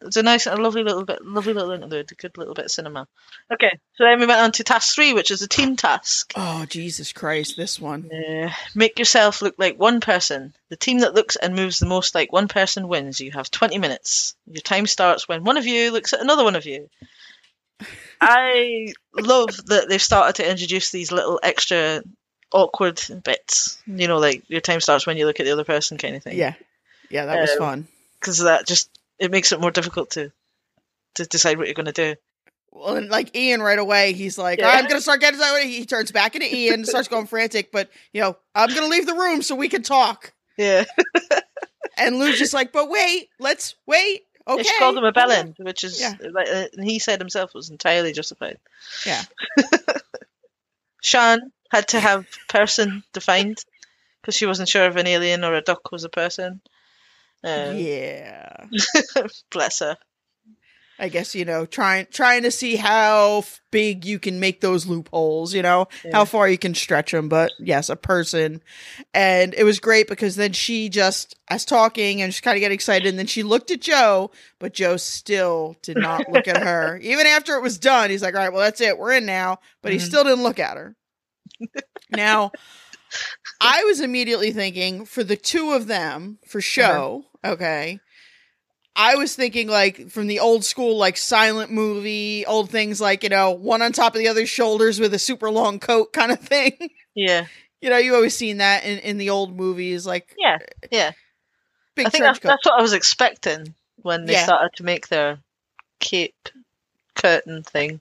It's a nice, a lovely little bit, lovely little interlude, a good little bit of cinema. Okay, so then we went on to task three, which is a team task. Oh Jesus Christ! This one. Uh, make yourself look like one person. The team that looks and moves the most like one person wins. You have 20 minutes. Your time starts when one of you looks at another one of you. I love that they've started to introduce these little extra awkward bits. You know, like your time starts when you look at the other person kind of thing. Yeah, yeah, that was Um, fun. Because that just, it makes it more difficult to to decide what you're going to do. Well, and like Iain right away, he's like, Yeah. I'm gonna start getting. He turns back into Iain, starts going frantic, but you know, I'm gonna leave the room so we can talk. Yeah. And Lou's just like, but wait, let's wait. Okay. Yeah, she called him a on." bellend, which is, Yeah. like, uh, he said himself was entirely justified. Yeah. Sian had to have person defined because she wasn't sure if an alien or a duck was a person. Um, yeah. bless her. I guess you know, trying trying to see how f- big you can make those loopholes. You know, Yeah. how far you can stretch them. But yes, a person, and it was great because then she just as talking and she kind of get excited, and then she looked at Joe, but Joe still did not look at her. Even after it was done, he's like, "All right, well, that's it, we're in now," but he Mhm. still didn't look at her. now, I was immediately thinking for the two of them for show, okay. I was thinking like from the old school, like silent movie, old things like, you know, one on top of the other's shoulders with a super long coat kind of thing. Yeah. You know, you always seen that in, in the old movies, like Yeah, yeah. big I think that's, that's what I was expecting when they Yeah. started to make their cape curtain thing.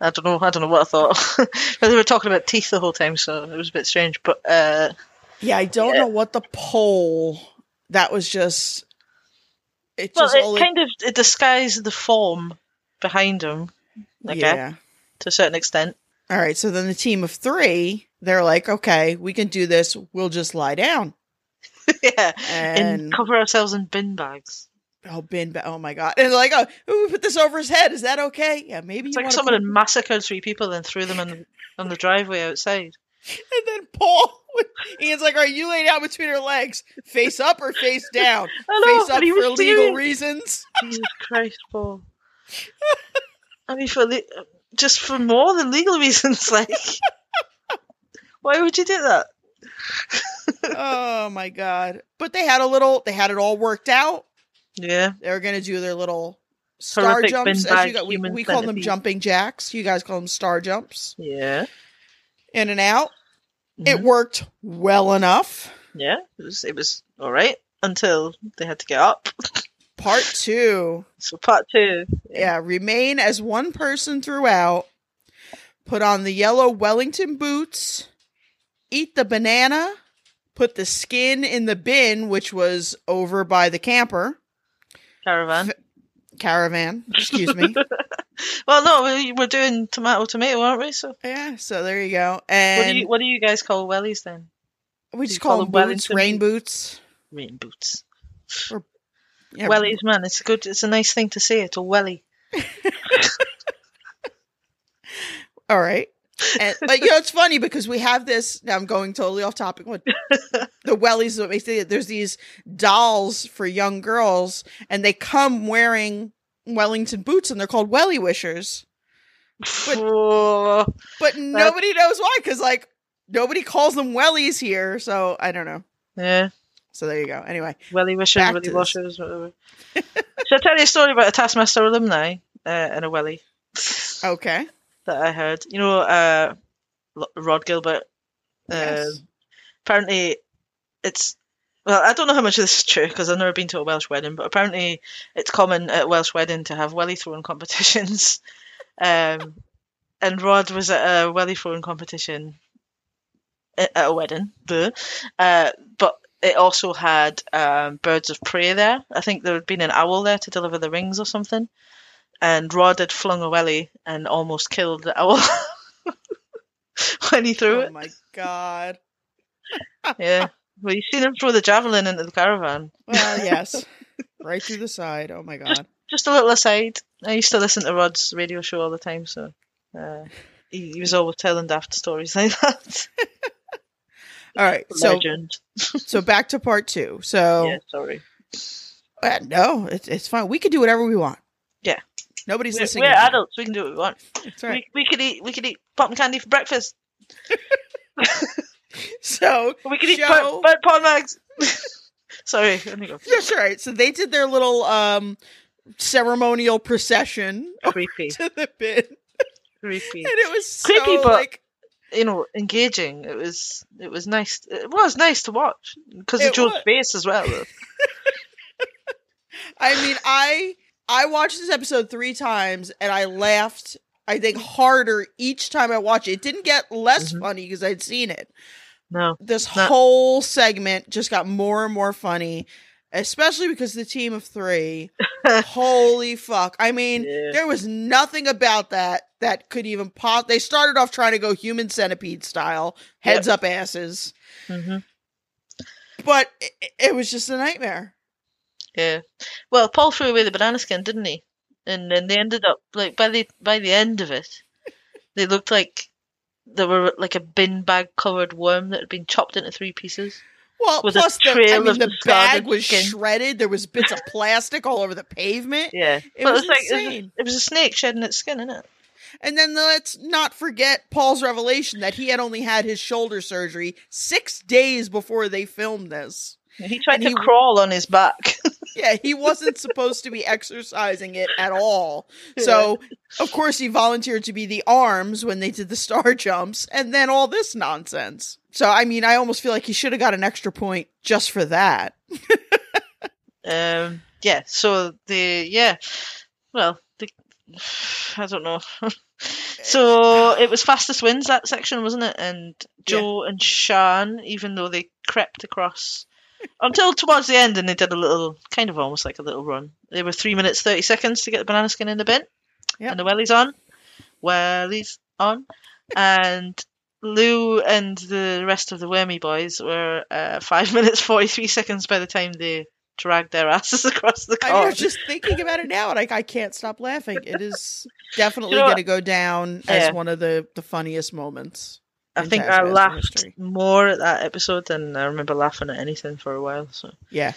I don't know. I don't know what I thought. but they were talking about teeth the whole time, so it was a bit strange. But uh, Yeah, I don't Yeah. know what the pole. That was just. It well, just it kind of it disguised the form behind him, guess, yeah. to a certain extent. All right. So then the team of three, they're like, okay, we can do this. We'll just lie down yeah, and and cover ourselves in bin bags. oh, bin. Ba- oh my god! And like, oh, we put this over his head. Is that okay? Yeah, maybe. It's like someone had massacred three people and threw them in on the driveway outside. And then Paul, Iain's like, right, you lay down between her legs, face up or face down. Know, face up for legal serious. reasons. Jesus Christ, Paul. I mean, for le- just for more than legal reasons, like, why would you do that? oh my god! But they had a little. They had it all worked out. Yeah, They were going to do their little star Horrific jumps. As you got, we, we call them jumping jacks. You guys call them star jumps. yeah, In and out. It Mhm. worked well enough. yeah. It was it was all right until they had to get up. Part two. So part two, Yeah, remain as one person throughout. Put on the yellow Wellington boots. Eat the banana. Put the skin in the bin, which was over by the camper caravan. caravan. Excuse me. Well, no, we we're doing tomato tomato, aren't we? So yeah, so there you go. what And do you what do you guys call wellies then? we just call call them them boots, rain boots? Rain boots. Yeah, Wellies, man, it's a good. It's a nice thing to say. It's a welly. All right. And but you know it's funny because we have this now I'm going totally off topic with the wellies that makes it there's these dolls for young girls and they come wearing Wellington boots and they're called welly wishers. But- Oh, But nobody knows why cuz like nobody calls them wellies here, so I don't know. yeah. So there you go. Anyway, Welly wishers, welly washers, whatever. Should I tell you a story about a Taskmaster alumni uh, and a welly okay. that I heard? You know, uh, Rhod Gilbert. Uh, Yes. Apparently, it's well, I don't know how much of this is true because I've never been to a Welsh wedding, but apparently it's common at Welsh wedding to have welly throwing competitions. Um, and Rhod was at a welly throwing competition at at a wedding, uh, but it also had um, birds of prey there. I think there had been an owl there to deliver the rings or something. And Rhod had flung a welly and almost killed the owl when he threw Oh it. Oh my god. Yeah. Well, you've seen him throw the javelin into the caravan. Well, yes. right through the side. Oh my god. Just a little aside. I used to listen to Rhod's radio show all the time, so uh, he, he was always telling daft stories like that. All right. So Legend. so back to part 2. So Yeah, sorry. Uh, no, it's it's fine. We can do whatever we want. Yeah. Nobody's We're, listening. we're us. adults. We can do what we want. That's right. We, we could eat. We could eat cotton candy for breakfast. So We can eat Show- bird, bird paw mags. sorry. Let me go. that's right. So they did their little um ceremonial procession Creepy. to the bin, Creepy. and it was so Creepy, but- like You know, engaging. It was. It was nice. It was nice to watch because It of Joe's was. face as well. I mean, I I watched this episode three times, and I laughed. I think harder each time I watched it. It didn't get less Mhm. funny because I'd seen it. No. This Not- whole segment just got more and more funny, especially because the team of three. holy fuck! I mean, Yeah. there was nothing about that that could even pop. They started off trying to go human centipede style, heads up asses, hmm but it, it was just a nightmare. Yeah. Well, Paul threw away the banana skin, didn't he? And then they ended up like by the by the end of it, they looked like they were like a bin bag covered worm that had been chopped into three pieces. Well, With a plus the, I mean, of the bag was skin. shredded. There was bits of plastic all over the pavement. Yeah. It But was like it was, insane. a, it was a snake shedding its skin, innit? And then let's not forget Paul's revelation that he had only had his shoulder surgery six days before they filmed this. He tried to he- crawl on his back. Yeah, Yeah, he wasn't supposed to be exercising it at all. So, of course, he volunteered to be the arms when they did the star jumps, and then all this nonsense. So, I mean, I almost feel like he should have got an extra point just for that. Um, yeah. So the yeah, well, the, I don't know. so it was fastest wins that section, wasn't it? And Joe and Sian, even though they crept across until towards the end, and they did a little, kind of almost like a little run. They were three minutes thirty seconds to get the banana skin in the bin, Yep. and the wellies on, wellies on, and. Lou and the rest of the Wormy boys were uh, five minutes forty three seconds by the time they dragged their asses across the I car. was just thinking about it now, and I, I can't stop laughing. It is definitely You know going to go down Yeah. as one of the, the funniest moments. I think I laughed more at that episode than I remember laughing at anything for a while. So Yeah.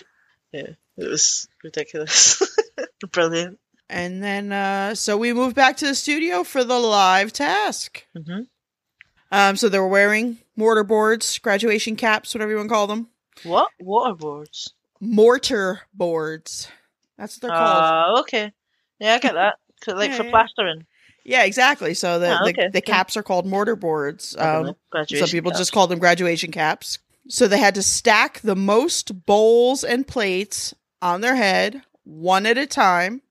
yeah, it was ridiculous, brilliant. And then, uh, so we moved back to the studio for the live task. hmm Um, so they were wearing mortar boards, graduation caps, whatever you want to call them. What water boards? Mortar boards. That's what they're called. Ah, okay. Yeah, I get that. like Yeah, for yeah. plastering. Yeah, exactly. So the, the, okay. the caps are called mortar boards. Um, some people caps. just call them graduation caps. So they had to stack the most bowls and plates on their head one at a time.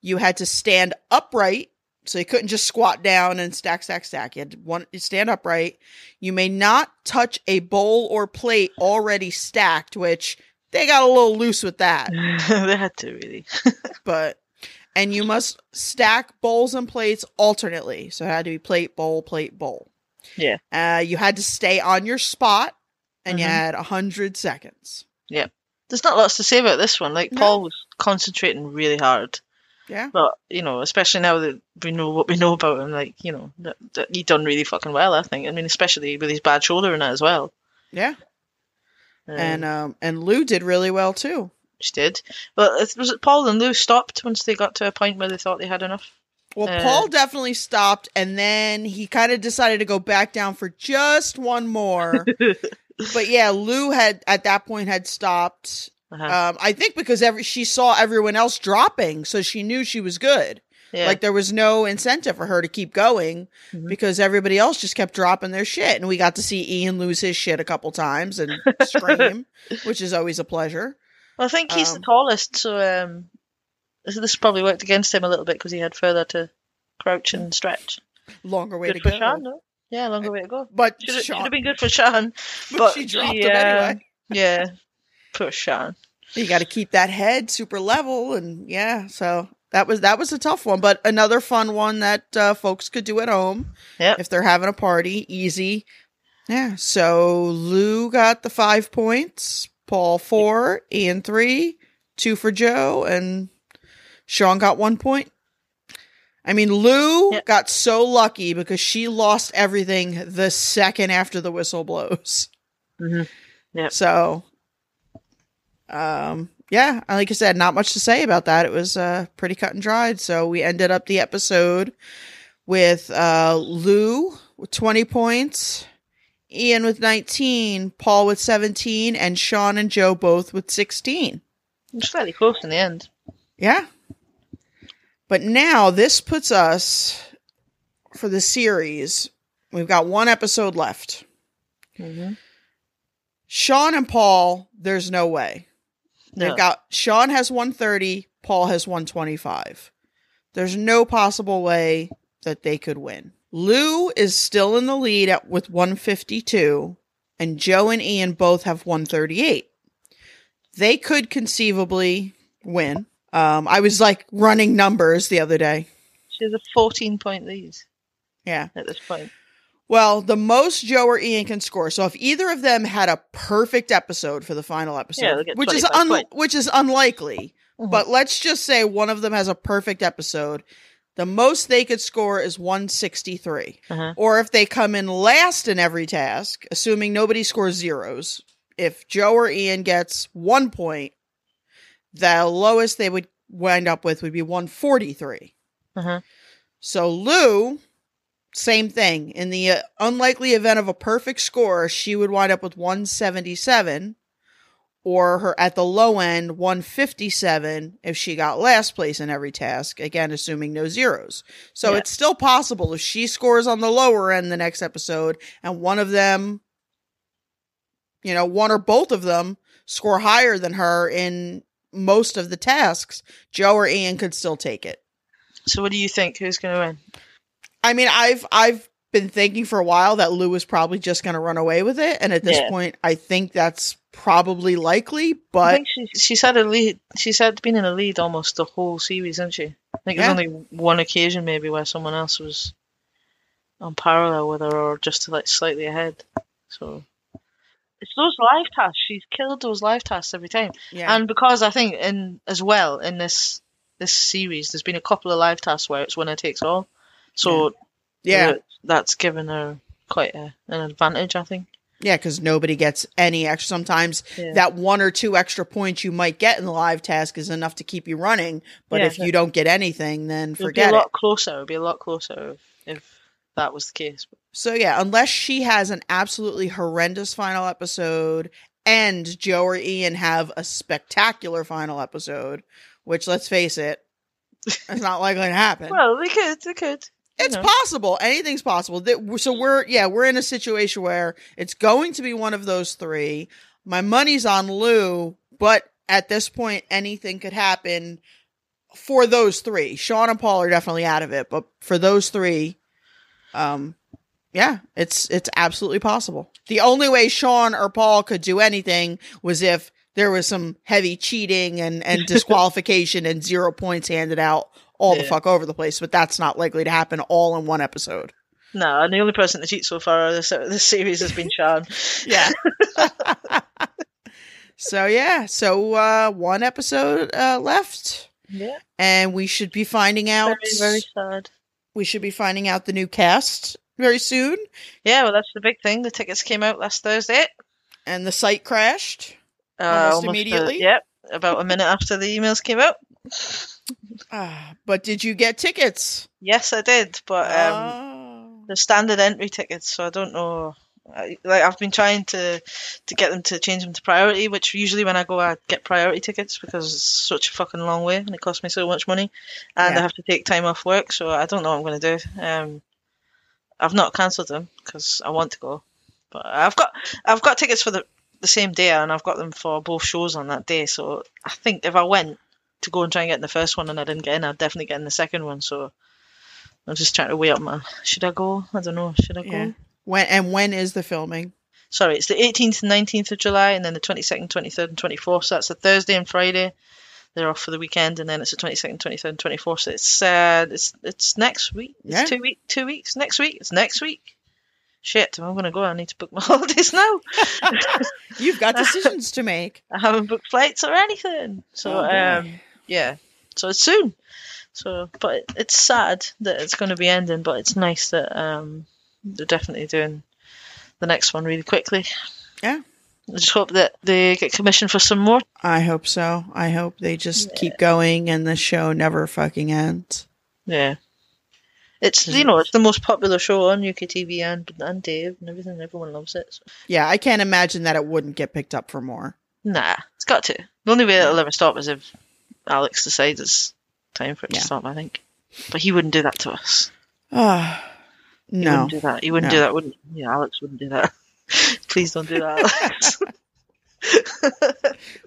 You had to stand upright. So you couldn't just squat down and stack, stack, stack. You had to one, you stand upright. You may not touch a bowl or plate already stacked, which they got a little loose with that. they had to really. But and you must stack bowls and plates alternately. So it had to be plate, bowl, plate, bowl. Yeah. Uh, you had to stay on your spot, and you Mhm. had a hundred seconds. Yeah. There's not lots to say about this one. Like No. Paul was concentrating really hard. Yeah. But you know, especially now that we know what we know about him, like you know, that, that he done really fucking well. I think. I mean, especially with his bad shoulder and that as well. Yeah. Um, and um, and Lou did really well too. Which did. But it- was it Paul and Lou stopped once they got to a point where they thought they had enough? Well, Uh, Paul definitely stopped, and then he kind of decided to go back down for just one more. but yeah, Lou had at that point had stopped. Uh-huh. Um, I think because every she saw everyone else dropping, so she knew she was good. yeah. Like there was no incentive for her to keep going Mhm. because everybody else just kept dropping their shit, and we got to see Iain lose his shit a couple times and scream, which is always a pleasure. Well, I think he's um, the tallest, so um, this, probably worked against him a little bit because he had further to crouch and stretch. Longer way good to go, Sian, no? Yeah, longer way to go. but it Should have been good for Sian. but, but she dropped she, him uh, anyway. Yeah, poor Sian. You got to keep that head super level, and yeah, so that was that was a tough one, but another fun one that uh, folks could do at home Yep. if they're having a party, easy. Yeah. So Lou got the five points, Paul four, Iain three, two for Joe, and Sian got one point. I mean, Lou Yep. got so lucky because she lost everything the second after the whistle blows. Mhm. Yep. So, um, yeah, like I said, not much to say about that. It was uh, pretty cut and dried. So we ended up the episode with uh, Lou with 20 points, Iain with 19, Paul with 17, and Sian and Joe both with 16. It's fairly close in the end. Yeah. But now this puts us for the series. We've got one episode left. Mm-hmm. Sian and Paul, there's no way. No. They've got Sian has 130, Paul has 125. There's no possible way that they could win. Lou is still in the lead at, with 152, and Joe and Iain both have 138. They could conceivably win. Um, I was like running numbers the other day. She has a 14 point lead Yeah. at this point. Well, the most Joe or Iain can score. So if either of them had a perfect episode for the final episode, Yeah, which is un- points. which is unlikely, Mhm. but let's just say one of them has a perfect episode, the most they could score is 163. Uh-huh. Or if they come in last in every task, assuming nobody scores zeros, if Joe or Iain gets 1 point, the lowest they would wind up with would be 143. Uh-huh. So Lou, same thing. In the uh, unlikely event of a perfect score, she would wind up with 177. Or her at the low end 157 if she got last place in every task again assuming no zeros so Yeah. it's still possible if she scores on the lower end the next episode and one of them you know one or both of them score higher than her in most of the tasks joe or iain could still take it So what do you think? Who's going to win? i mean i've i've been thinking for a while that lou is probably just going to run away with it and at this Yeah. point i think that's probably likely I but think she, she's had a lead. She's had been in a lead almost the whole series, hasn't she? I think Yeah. there's only one occasion maybe where someone else was on parallel with her or just like slightly ahead. So it's those live tasks. She's killed those live tasks every time. yeah And because I think in as well in this this series, there's been a couple of live tasks where it's winner takes all. So yeah uh, that's given her quite a, an advantage, I think. Yeah, because nobody gets any extra. Sometimes Yeah. that one or two extra points you might get in the live task is enough to keep you running. But Yeah, if you don't get anything, then It'd be a forget lot it. closer. It'd be a lot closer if, if that was the case. So yeah, unless she has an absolutely horrendous final episode and Joe or Iain have a spectacular final episode, which let's face it, it's not likely to happen. Well, they could. They could. It's know. possible. Anything's possible. That- So we're yeah, we're in a situation where it's going to be one of those three. My money's on Lou, but at this point, anything could happen for those three. Sian and Paul are definitely out of it, but for those three, um, yeah, it's it's absolutely possible. The only way Sian or Paul could do anything was if there was some heavy cheating and and disqualification and zero points handed out all the fuck over the place, but that's not likely to happen all in one episode. No, and the only person to cheat so far this this series has been Sian. Yeah. so yeah, so uh one episode uh left Yeah. and we should be finding out Very, very sad. we should be finding out the new cast very soon Yeah, well, that's the big thing. The tickets came out last Thursday. and the site crashed. Uh, Almost uh, immediately? yep, about a minute after the emails came out. Ah, but did you get tickets? Yes, I did, but um, Oh. the standard entry tickets, so I don't know. I, like I've been trying to to get them to change them to priority, which usually when I go I get priority tickets because it's such a fucking long way and it costs me so much money, and Yeah. I have to take time off work, so I don't know what I'm going to do. Um, I've not cancelled them because I want to go, but I've got I've got tickets for the the same day and I've got them for both shows on that day. So I think if I went to go and try and get in the first one and I didn't get in, I'd definitely get in the second one. So I'm just trying to weigh up my. Should I go? I don't know. Should I go? Yeah. When and when is the filming? Sorry, it's the 18th and 19th of July, and then the 22nd, 23rd, and 24th. So that's a Thursday and Friday. They're off for the weekend, and then it's the 22nd, 23rd, and 24th. So it's uh, it's it's next week. It's Yeah. two week, two weeks next week. It's next week. Shit, I'm gonna go. I need to book my holidays now. You've got decisions to make. I haven't booked flights or anything. So Oh, um, yeah, so it's soon. So, but it's sad that it's going to be ending. But it's nice that um, they're definitely doing the next one really quickly. Yeah. I just hope that they get commissioned for some more. I hope so. I hope they just keep going and the show never fucking ends. Yeah. It's you know it's the most popular show on UK TV and and Dave and everything. Everyone loves it. So. Yeah, I can't imagine that it wouldn't get picked up for more. Nah, it's got to. The only way it'll ever stop is if Alex decides it's time for it Yeah. to stop. I think, but he wouldn't do that to us. Ah, He no. wouldn't do that. He wouldn't No. do that, wouldn't he? Yeah, Alex wouldn't do that. Please don't do that, Alex.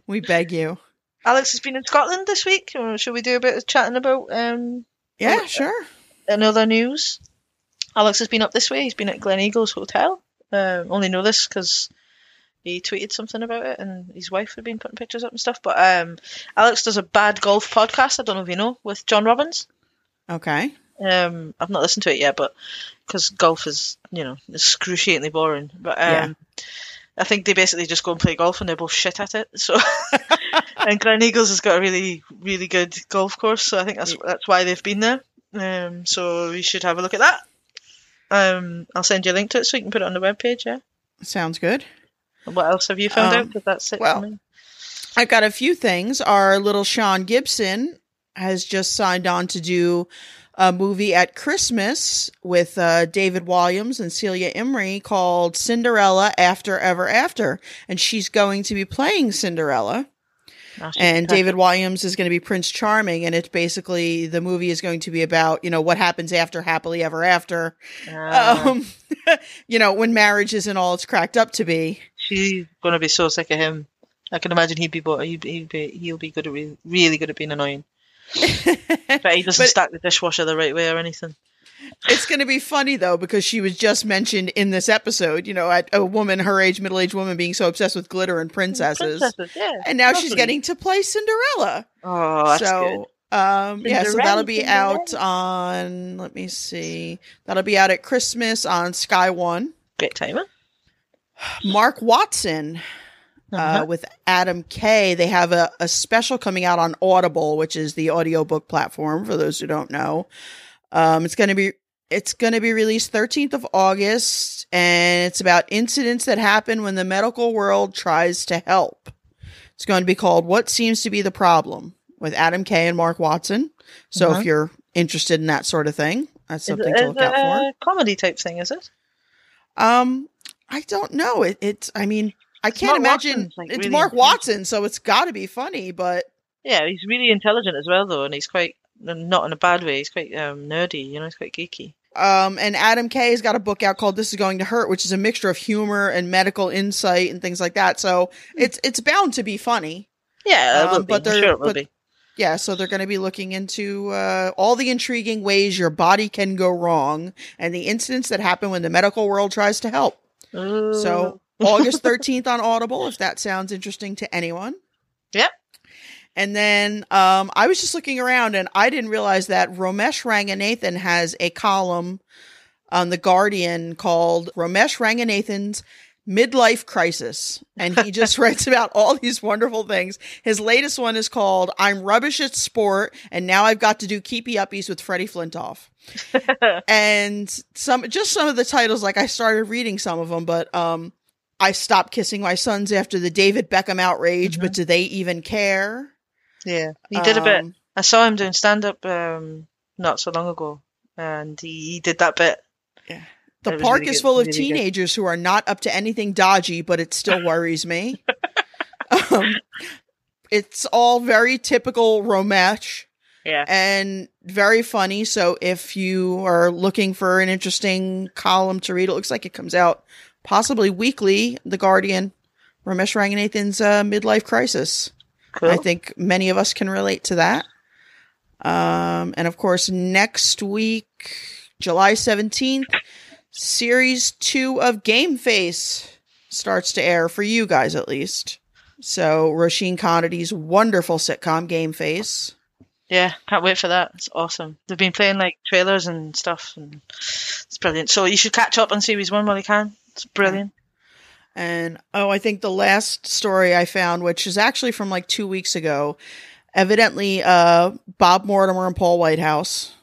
We beg you. Alex has been in Scotland this week. Or should we do a bit of chatting about um, Yeah, sure. another news? Alex has been up this way. He's been at Gleneagles Hotel. Um, only know this because he tweeted something about it, and his wife had been putting pictures up and stuff. But um, Alex does a bad golf podcast. I don't know if you know with John Robbins. Okay. Um, I've not listened to it yet, but because golf is, you know, excruciatingly boring. But um, Yeah. I think they basically just go and play golf, and they're both shit at it. So, and Gleneagles has got a really, really good golf course. So I think that's that's why they've been there. Um, so you should have a look at that. Um, I'll send you a link to it so you can put it on the webpage. Yeah. Sounds good. What else have you found Um, out? 'Cause that's it. for well, me. I got a few things. Our little Sian Gibson has just signed on to do a movie at Christmas with uh, David Walliams and Celia Imrie called Cinderella After Ever After. And she's going to be playing Cinderella. Now And perfect. David Walliams is going to be Prince Charming. And it's basically the movie is going to be about, you know, what happens after Happily Ever After. Ah, Um, you know, when marriage isn't all it's cracked up to be. She's gonna be so sick of him. I can imagine he'd be, he'd, be- he'd be, he'll be good at re- really good at being annoying. But he doesn't But- stack the dishwasher the right way or anything. It's going to be funny though because she was just mentioned in this episode. You know, at a woman her age, middle aged woman, being so obsessed with glitter and princesses, Princesses, yeah. and now she's getting to play Cinderella. Oh, that's good. so, um, yeah, so that'll be Cinderella, out on. Let me see. That'll be out at Christmas on Sky One. Great timer. Mark Watson. Uh-huh. Uh, with Adam Kay, they have a, a special coming out on Audible, which is the audiobook platform for those who don't know. Um, it's going to be it's going to be released 13th of August, and it's about incidents that happen when the medical world tries to help. It's going to be called "What Seems to Be the Problem" with Adam Kay and Mark Watson. So Uh-huh. if you're interested in that sort of thing, that's Is it, something to look out for. a comedy type thing, is it? Um, I don't know. It, it's. I mean, I can't Mark imagine. Like, it's really Mark. Watson, so it's got to be funny. But Yeah, he's really intelligent as well, though, and he's quite not in a bad way. He's quite um, nerdy, you know. He's quite geeky. um, and Adam Kay has got a book out called "This Is Going to Hurt," which is a mixture of humor and medical insight and things like that. So it's it's bound to be funny. Yeah, it Um, be. but they're- sure but- be. Yeah, so they're going to be looking into uh, all the intriguing ways your body can go wrong and the incidents that happen when the medical world tries to help. So August 13th on Audible, if that sounds interesting to anyone. Yep. And then um, I was just looking around and I didn't realize that Romesh Ranganathan has a column on The Guardian called Romesh Ranganathan's Midlife Crisis. And he just writes about all these wonderful things. His latest one is called I'm Rubbish at Sport and Now I've Got to Do Keepy Uppies with Freddie Flintoff and some just some of the titles like i started reading some of them but um i stopped kissing my sons after the david beckham outrage but do they even care yeah, he did a bit. Um, I saw him doing stand up um, not so long ago, and he, he did that bit. The park is full of teenagers who are not up to anything dodgy but it still worries me um, it's all very typical romesh Yeah, and very funny. So if you are looking for an interesting column to read, it looks like it comes out possibly weekly. The Guardian, Romesh Ranganathan's uh, midlife crisis. cool. I think many of us can relate to that. Um, and of course, next week, July seventeenth, series two of Game Face starts to air for you guys at least. So Roisin Conaty's wonderful sitcom Game Face. Yeah, can't wait for that. It's awesome. They've been playing like trailers and stuff, and it's brilliant. So you should catch up on series one while you can. It's brilliant. And oh, I think the last story I found, which is actually from like two weeks ago, evidently uh, Bob Mortimer and Paul Whitehouse,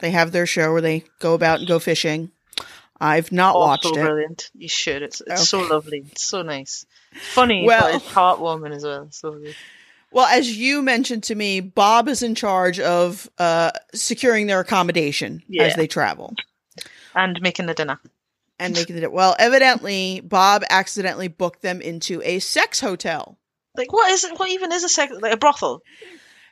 they have their show where they go about and go fishing. I've not Oh, watched it. brilliant. You should. It's it's so lovely. It's so nice. Funny, Well- but it's heartwarming as well. So good. Well, as you mentioned to me, Bob is in charge of uh, securing their accommodation Yeah. as they travel. And making the dinner. And making it well, evidently Bob accidentally booked them into a sex hotel. Like what is it? What even is a sex like a brothel?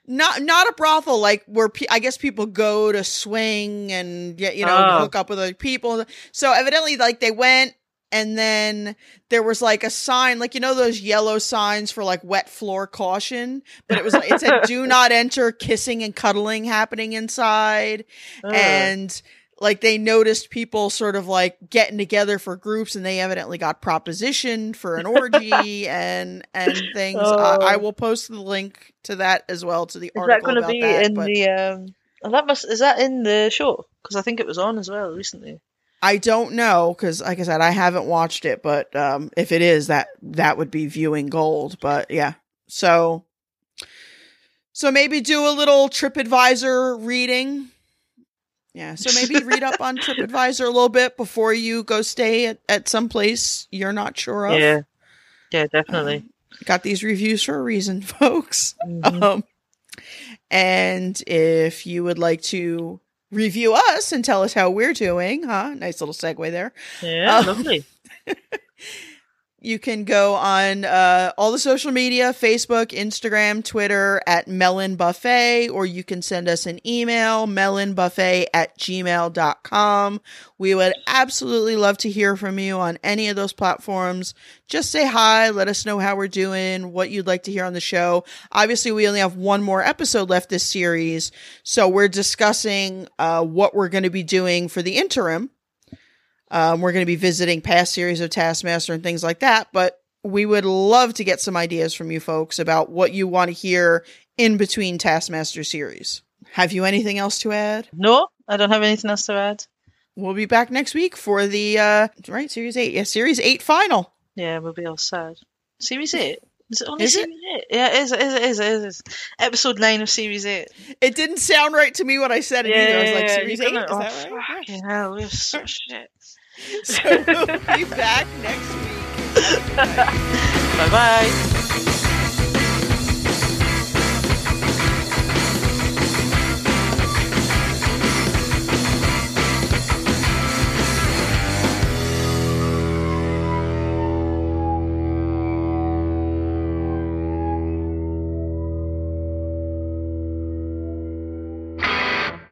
Not not a brothel like where pe- I guess people go to swing and get you know Oh. hook up with other people. So evidently, like they went and then there was like a sign, like you know those yellow signs for like wet floor caution, but it was like it said "Do not enter," kissing and cuddling happening inside, Ugh. and like they noticed people sort of like getting together for groups and they evidently got propositioned for an orgy and and things Oh. I, I will post the link to that as well to the is that article going to be that in but the? um oh, That must is that in the show? Because I think it was on as well recently. i don't know because like i said i haven't watched it but um if it is that that would be viewing gold but yeah so so maybe do a little tripadvisor reading yeah so maybe read up on tripadvisor a little bit before you go stay at, at some place you're not sure of Yeah, yeah, definitely. got these reviews for a reason folks Mhm. um And if you would like to review us and tell us how we're doing, huh? Nice little segue there. Yeah, Um, lovely. You can go on uh, all the social media Facebook, Instagram, Twitter at Melon Buffet, or you can send us an email, melonbuffet at gmail.com. We would absolutely love to hear from you on any of those platforms. Just say hi, let us know how we're doing, what you'd like to hear on the show. Obviously, we only have one more episode left this series, so we're discussing uh, what we're going to be doing for the interim. Um, we're going to be visiting past series of Taskmaster and things like that, but we would love to get some ideas from you folks about what you want to hear in between Taskmaster series. Have you anything else to add? No, I don't have anything else to add. We'll be back next week for the uh right series 8. Yeah, series 8 final. Yeah, we'll be all sad. Series 8? Is it only Is it? 8? Yeah, it is, it is, it is, it is. Episode 9 of Series 8. It didn't sound right to me when I said it either. I was like Yeah, series 8 is that right? Yeah. Fucking hell, we're so shit. So we'll be back next week. Have a good night. Bye bye.